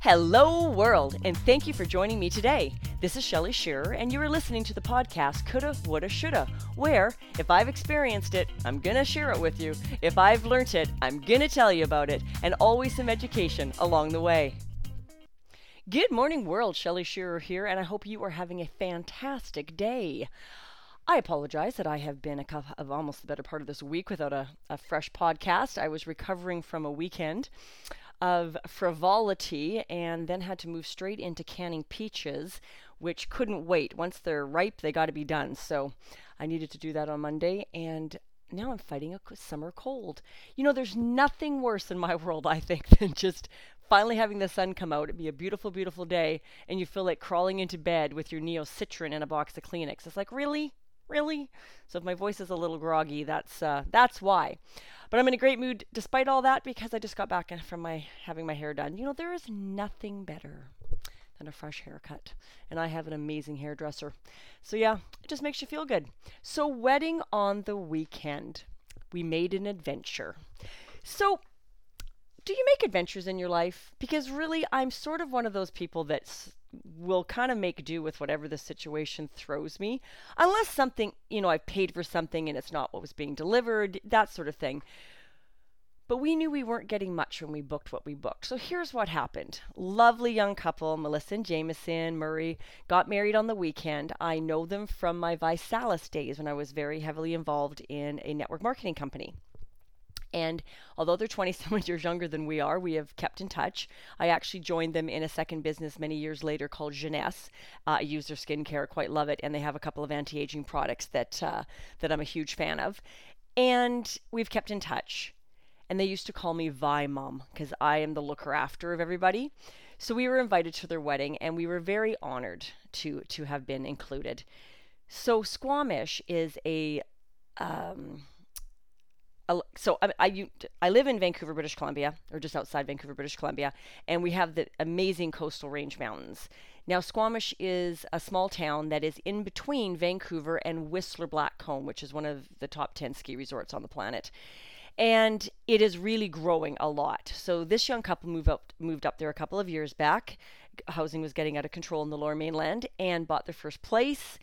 Hello, world, and thank you for joining me today. This is Shelly Shearer, and you are listening to the podcast Coulda, Woulda, Shoulda, where if I've experienced it, I'm gonna share it with you. If I've learnt it, I'm gonna tell you about it, and always some education along the way. Good morning, world. Shelly Shearer here, and I hope you are having a fantastic day. I apologize that I have been a couple of almost the better part of this week without a, a fresh podcast. I was recovering from a weekend of frivolity and then had to move straight into canning peaches, which couldn't wait. Once they're ripe, they got to be done. So I needed to do that on Monday, and now I'm fighting a summer cold. You know, there's nothing worse in my world, I think, than just finally having the sun come out. It'd be a beautiful, beautiful day, and you feel like crawling into bed with your Neo Citran and a box of Kleenex. It's like, really? Really? So if my voice is a little groggy, that's uh, that's why. But I'm in a great mood despite all that because I just got back from my having my hair done. You know, there is nothing better than a fresh haircut. And I have an amazing hairdresser. So yeah, it just makes you feel good. So wedding on the weekend. We made an adventure. So do you make adventures in your life? Because really, I'm sort of one of those people that's will kind of make do with whatever the situation throws me, unless something, you know, i've paid for something and it's not what was being delivered, that sort of thing. But we knew we weren't getting much when we booked what we booked. So here's what happened. Lovely young couple, Melissa and Jameson Murray, got married on the weekend. I know them from my ViSalus days when I was very heavily involved in a network marketing company. And although they're 27 years younger than we are, we have kept in touch. I actually joined them in a second business many years later called Jeunesse. Uh, I use their skincare, quite love it, and they have a couple of anti-aging products that uh, that I'm a huge fan of. And we've kept in touch. And they used to call me Vi Mom because I am the looker after of everybody. So we were invited to their wedding, and we were very honored to to have been included. So Squamish is a um, so I, I, I live in Vancouver, British Columbia, or just outside Vancouver, British Columbia, and we have the amazing coastal range mountains. Now, Squamish is a small town that is in between Vancouver and Whistler Blackcomb, which is one of the top 10 ski resorts on the planet. And it is really growing a lot. So this young couple moved up moved up there a couple of years back. Housing was getting out of control in the lower mainland and bought their first place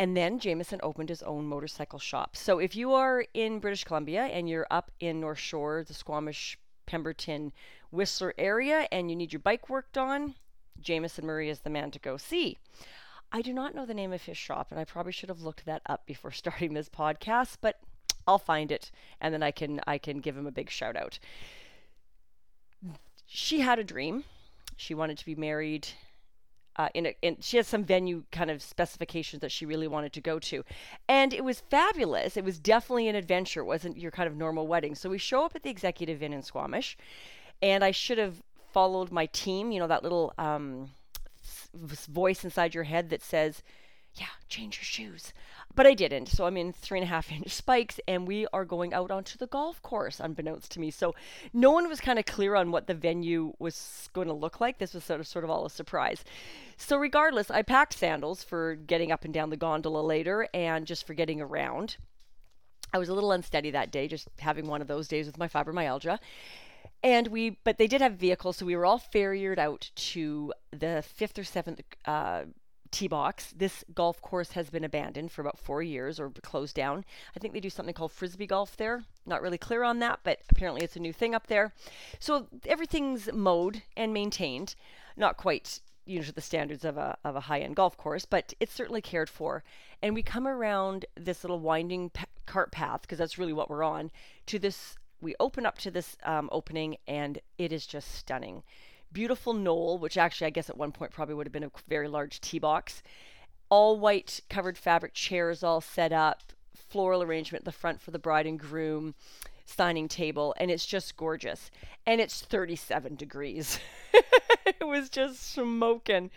and then Jameson opened his own motorcycle shop. So if you are in British Columbia and you're up in North Shore, the Squamish, Pemberton, Whistler area, and you need your bike worked on, Jameson Murray is the man to go see. I do not know the name of his shop, and I probably should have looked that up before starting this podcast, but I'll find it and then I can I can give him a big shout out. She had a dream. She wanted to be married uh, in, a, in she has some venue kind of specifications that she really wanted to go to, and it was fabulous. It was definitely an adventure. It wasn't your kind of normal wedding. So we show up at the Executive Inn in Squamish, and I should have followed my team. You know that little um, voice inside your head that says, "Yeah, change your shoes." But I didn't. So I'm in three and a half inch spikes and we are going out onto the golf course, unbeknownst to me. So no one was kind of clear on what the venue was going to look like. This was sort of sort of all a surprise. So regardless, I packed sandals for getting up and down the gondola later and just for getting around. I was a little unsteady that day, just having one of those days with my fibromyalgia. And we, but they did have vehicles, so we were all ferried out to the fifth or seventh uh, tee box. This golf course has been abandoned for about four years or closed down. I think they do something called frisbee golf there. Not really clear on that, but apparently it's a new thing up there. So everything's mowed and maintained. Not quite you know the standards of a of a high end golf course, but it's certainly cared for. And we come around this little winding cart path because that's really what we're on to this. We open up to this um, opening, and it is just stunning beautiful knoll, which actually I guess at one point probably would have been a very large tee box. All white covered fabric chairs all set up, floral arrangement at the front for the bride and groom, signing table, and it's just gorgeous. And it's 37 degrees. it was just smoking.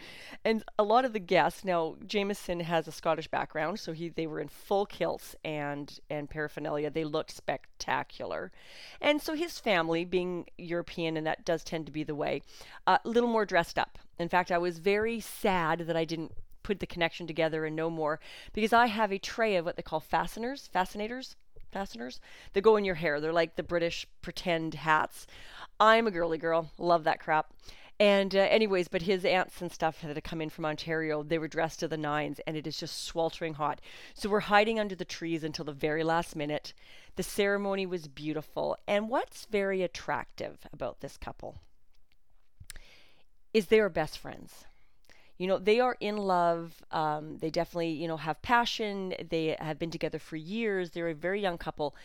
And a lot of the guests, now Jameson has a Scottish background, so he they were in full kilts and and paraphernalia. They looked spectacular. And so his family, being European, and that does tend to be the way, a uh, little more dressed up. In fact, I was very sad that I didn't put the connection together and know more because I have a tray of what they call fasteners, fascinators, fasteners that go in your hair. They're like the British pretend hats. I'm a girly girl, love that crap. And uh, anyways, but his aunts and stuff that had come in from Ontario, they were dressed to the nines, and it is just sweltering hot. So we're hiding under the trees until the very last minute. The ceremony was beautiful, and what's very attractive about this couple is they are best friends. You know, they are in love. Um, they definitely, you know, have passion. They have been together for years. They're a very young couple,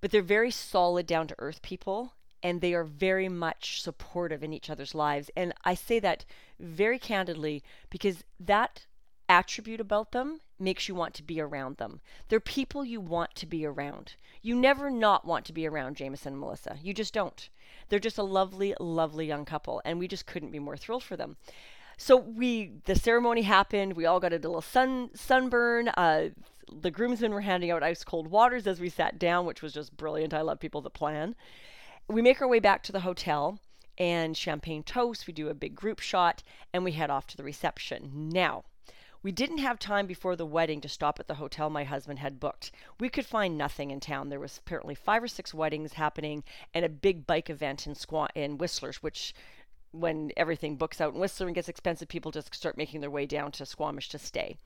but they're very solid, down to earth people and they are very much supportive in each other's lives. And I say that very candidly because that attribute about them makes you want to be around them. They're people you want to be around. You never not want to be around Jameson and Melissa. You just don't. They're just a lovely, lovely young couple, and we just couldn't be more thrilled for them. So we, the ceremony happened. We all got a little sun sunburn. Uh, the groomsmen were handing out ice cold waters as we sat down, which was just brilliant. I love people that plan we make our way back to the hotel and champagne toast. We do a big group shot and we head off to the reception. Now, we didn't have time before the wedding to stop at the hotel my husband had booked. We could find nothing in town. There was apparently five or six weddings happening and a big bike event in Squaw in Whistlers, which when everything books out in Whistler and gets expensive, people just start making their way down to Squamish to stay.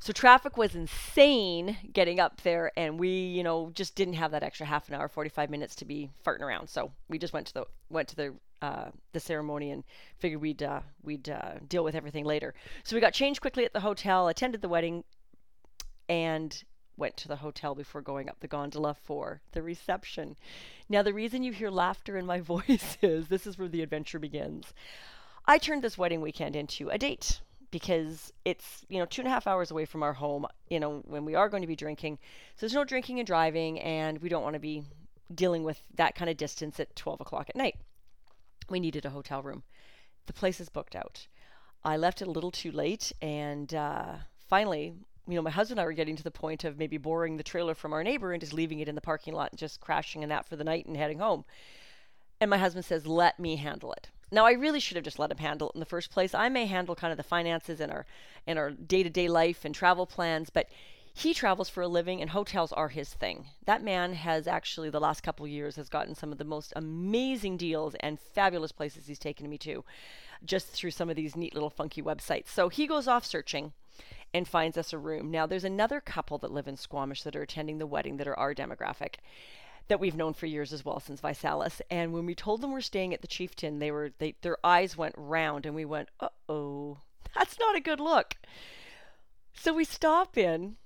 So traffic was insane getting up there, and we, you know, just didn't have that extra half an hour, 45 minutes to be farting around. So we just went to the went to the uh, the ceremony and figured we'd uh, we'd uh, deal with everything later. So we got changed quickly at the hotel, attended the wedding, and went to the hotel before going up the gondola for the reception. Now, the reason you hear laughter in my voice is this is where the adventure begins. I turned this wedding weekend into a date because it's you know two and a half hours away from our home you know when we are going to be drinking so there's no drinking and driving and we don't want to be dealing with that kind of distance at 12 o'clock at night we needed a hotel room the place is booked out i left it a little too late and uh, finally you know, my husband and I were getting to the point of maybe borrowing the trailer from our neighbor and just leaving it in the parking lot and just crashing in that for the night and heading home. And my husband says, "Let me handle it." Now, I really should have just let him handle it in the first place. I may handle kind of the finances and our and our day-to-day life and travel plans, but he travels for a living and hotels are his thing. That man has actually the last couple years has gotten some of the most amazing deals and fabulous places he's taken me to just through some of these neat little funky websites. So he goes off searching and finds us a room. Now, there's another couple that live in Squamish that are attending the wedding that are our demographic that we've known for years as well since ViSalus. And when we told them we're staying at the Chieftain, they were they their eyes went round and we went, "Uh oh, that's not a good look." So we stop in.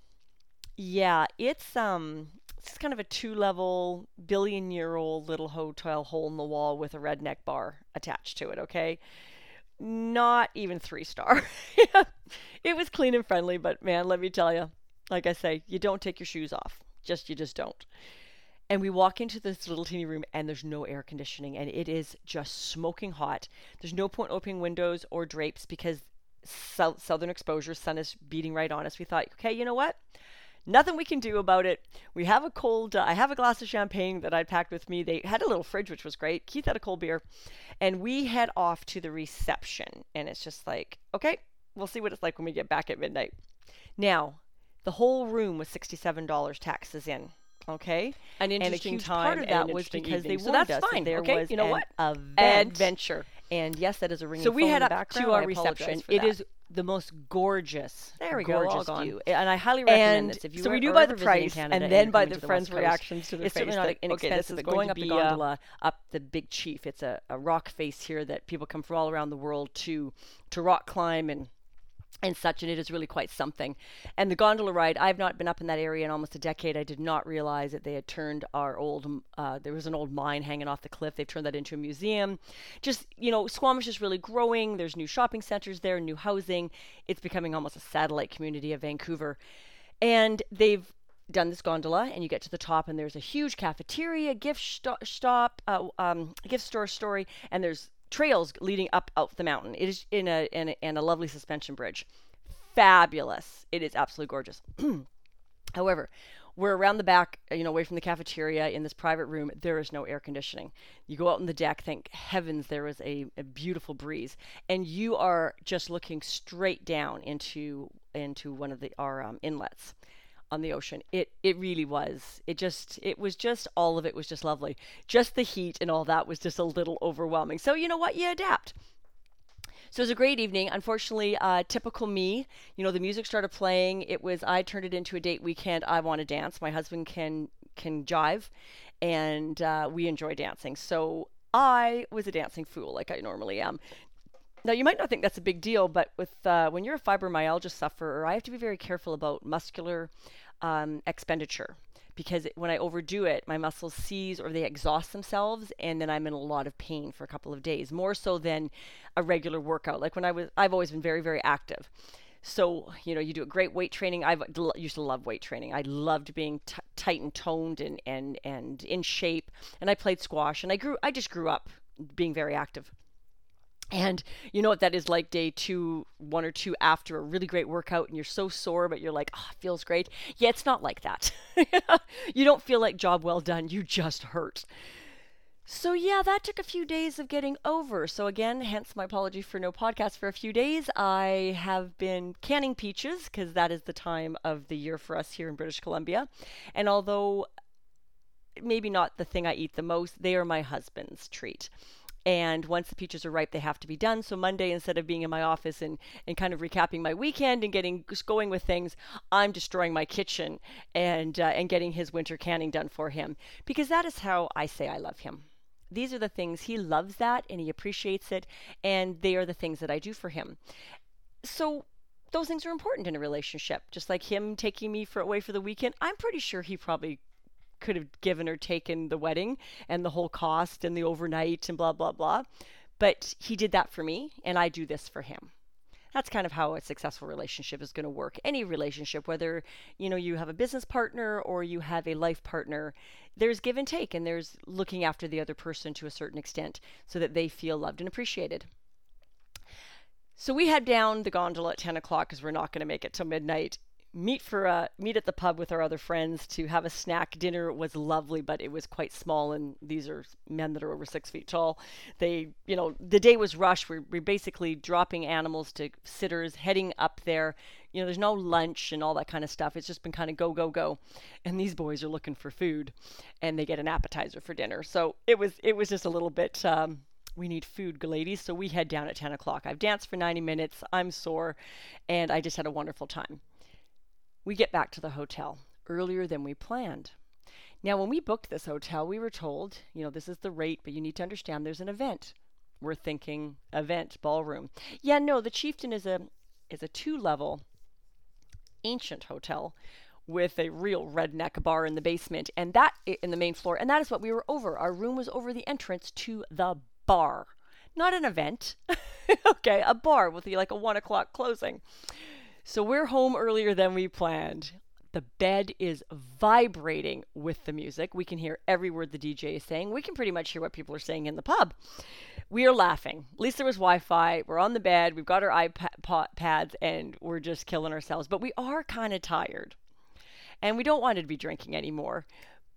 Yeah, it's um it's kind of a two-level billion-year-old little hotel hole in the wall with a redneck bar attached to it. Okay, not even three star. it was clean and friendly, but man, let me tell you, like I say, you don't take your shoes off. Just you just don't. And we walk into this little teeny room and there's no air conditioning and it is just smoking hot. There's no point opening windows or drapes because southern exposure, sun is beating right on us. We thought, okay, you know what? Nothing we can do about it. We have a cold, uh, I have a glass of champagne that I packed with me. They had a little fridge, which was great. Keith had a cold beer. And we head off to the reception. And it's just like, okay, we'll see what it's like when we get back at midnight. Now, the whole room was $67 taxes in. Okay, an interesting and a huge time part of that was because evening. they so warned that's us fine. there okay, was you know an what? Adventure. And yes, that is a ringing So we head up to our reception. It is the most gorgeous, There we go, all gorgeous gone. view, and I highly recommend and this. If you so we do by the price Canada and then by the friends' Coast, reactions to the it's face. certainly not okay, inexpensive. this is going going up the be uh, gondola, up the Big Chief, it's a, a rock face here that people come from all around the world to to rock climb and and such, and it is really quite something. And the gondola ride, I've not been up in that area in almost a decade. I did not realize that they had turned our old, uh, there was an old mine hanging off the cliff. They've turned that into a museum. Just, you know, Squamish is really growing. There's new shopping centers there, new housing. It's becoming almost a satellite community of Vancouver. And they've done this gondola, and you get to the top, and there's a huge cafeteria, gift sto- stop, uh, um, gift store story, and there's trails leading up out the mountain. It is in a in a, in a lovely suspension bridge. Fabulous. It is absolutely gorgeous. However, we're around the back, you know, away from the cafeteria in this private room. There is no air conditioning. You go out on the deck, thank heavens there is a, a beautiful breeze, and you are just looking straight down into into one of the our um, inlets on the ocean. It it really was. It just it was just all of it was just lovely. Just the heat and all that was just a little overwhelming. So you know what? You adapt. So it was a great evening. Unfortunately, uh, typical me, you know, the music started playing. It was I turned it into a date weekend. I want to dance. My husband can can jive, and uh, we enjoy dancing. So I was a dancing fool, like I normally am. Now you might not think that's a big deal, but with uh, when you're a fibromyalgia sufferer, I have to be very careful about muscular um, expenditure because when I overdo it, my muscles seize or they exhaust themselves, and then I'm in a lot of pain for a couple of days, more so than a regular workout. Like when I was, I've always been very, very active. So, you know, you do a great weight training. I used to love weight training. I loved being t- tight and toned and, and, and in shape. And I played squash and I grew, I just grew up being very active. And you know what that is like day two, one or two after a really great workout, and you're so sore, but you're like, oh, it feels great. Yeah, it's not like that. you don't feel like job well done, you just hurt. So, yeah, that took a few days of getting over. So, again, hence my apology for no podcast for a few days. I have been canning peaches because that is the time of the year for us here in British Columbia. And although maybe not the thing I eat the most, they are my husband's treat and once the peaches are ripe they have to be done. So monday instead of being in my office and, and kind of recapping my weekend and getting going with things i'm destroying my kitchen and uh, and getting his winter canning done for him because that is how i say i love him. These are the things he loves that and he appreciates it and they are the things that i do for him. So those things are important in a relationship. Just like him taking me for away for the weekend i'm pretty sure he probably could have given or taken the wedding and the whole cost and the overnight and blah blah blah. But he did that for me and i do this for him. That's kind of how a successful relationship is going to work. Any relationship whether you know you have a business partner or you have a life partner there's give and take and there's looking after the other person to a certain extent so that they feel loved and appreciated. So we head down the gondola at 10 o'clock because we're not going to make it till midnight meet for a meet at the pub with our other friends to have a snack. Dinner was lovely, but it was quite small, and these are men that are over six feet tall. They, you know, the day was rushed. We're, we're basically dropping animals to sitters, heading up there. You know, there's no lunch and all that kind of stuff. It's just been kind of go, go, go. And these boys are looking for food, and they get an appetizer for dinner. So it was it was just a little bit. Um, we need food, ladies. So we head down at 10 o'clock. I've danced for 90 minutes. I'm sore, and I just had a wonderful time. We get back to the hotel earlier than we planned. Now, when we booked this hotel, we were told, you know, this is the rate, but you need to understand there's an event. We're thinking event ballroom. Yeah, no, the Chieftain is a is a two-level ancient hotel with a real redneck bar in the basement and that in the main floor and that is what we were over our room was over the entrance to the bar not an event okay a bar with the, like a one o'clock closing so we're home earlier than we planned. The bed is vibrating with the music. We can hear every word the DJ is saying. We can pretty much hear what people are saying in the pub. We are laughing. At least there was Wi Fi. We're on the bed. We've got our iPads and we're just killing ourselves. But we are kind of tired. And we don't want to be drinking anymore.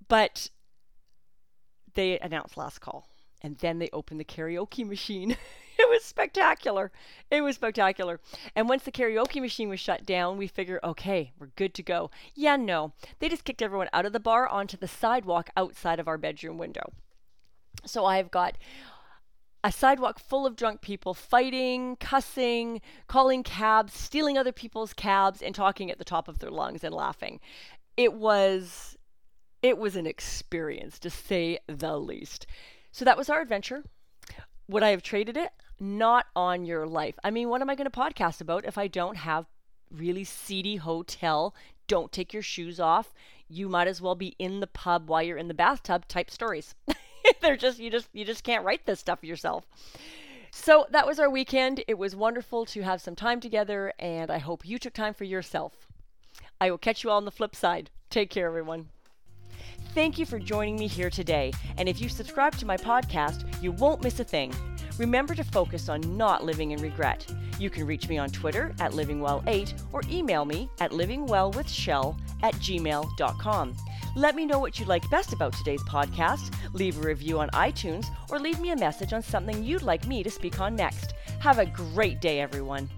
But they announced last call. And then they opened the karaoke machine. it was spectacular. It was spectacular. And once the karaoke machine was shut down, we figured, okay, we're good to go. Yeah, no. They just kicked everyone out of the bar onto the sidewalk outside of our bedroom window. So I've got a sidewalk full of drunk people fighting, cussing, calling cabs, stealing other people's cabs, and talking at the top of their lungs and laughing. It was it was an experience to say the least. So that was our adventure. Would I have traded it? Not on your life. I mean, what am I going to podcast about if I don't have really seedy hotel? Don't take your shoes off. You might as well be in the pub while you're in the bathtub type stories. They're just you just you just can't write this stuff yourself. So that was our weekend. It was wonderful to have some time together and I hope you took time for yourself. I will catch you all on the flip side. Take care everyone. Thank you for joining me here today. And if you subscribe to my podcast, you won't miss a thing. Remember to focus on not living in regret. You can reach me on Twitter at livingwell8 or email me at livingwellwithshell at gmail.com. Let me know what you like best about today's podcast, leave a review on iTunes, or leave me a message on something you'd like me to speak on next. Have a great day, everyone.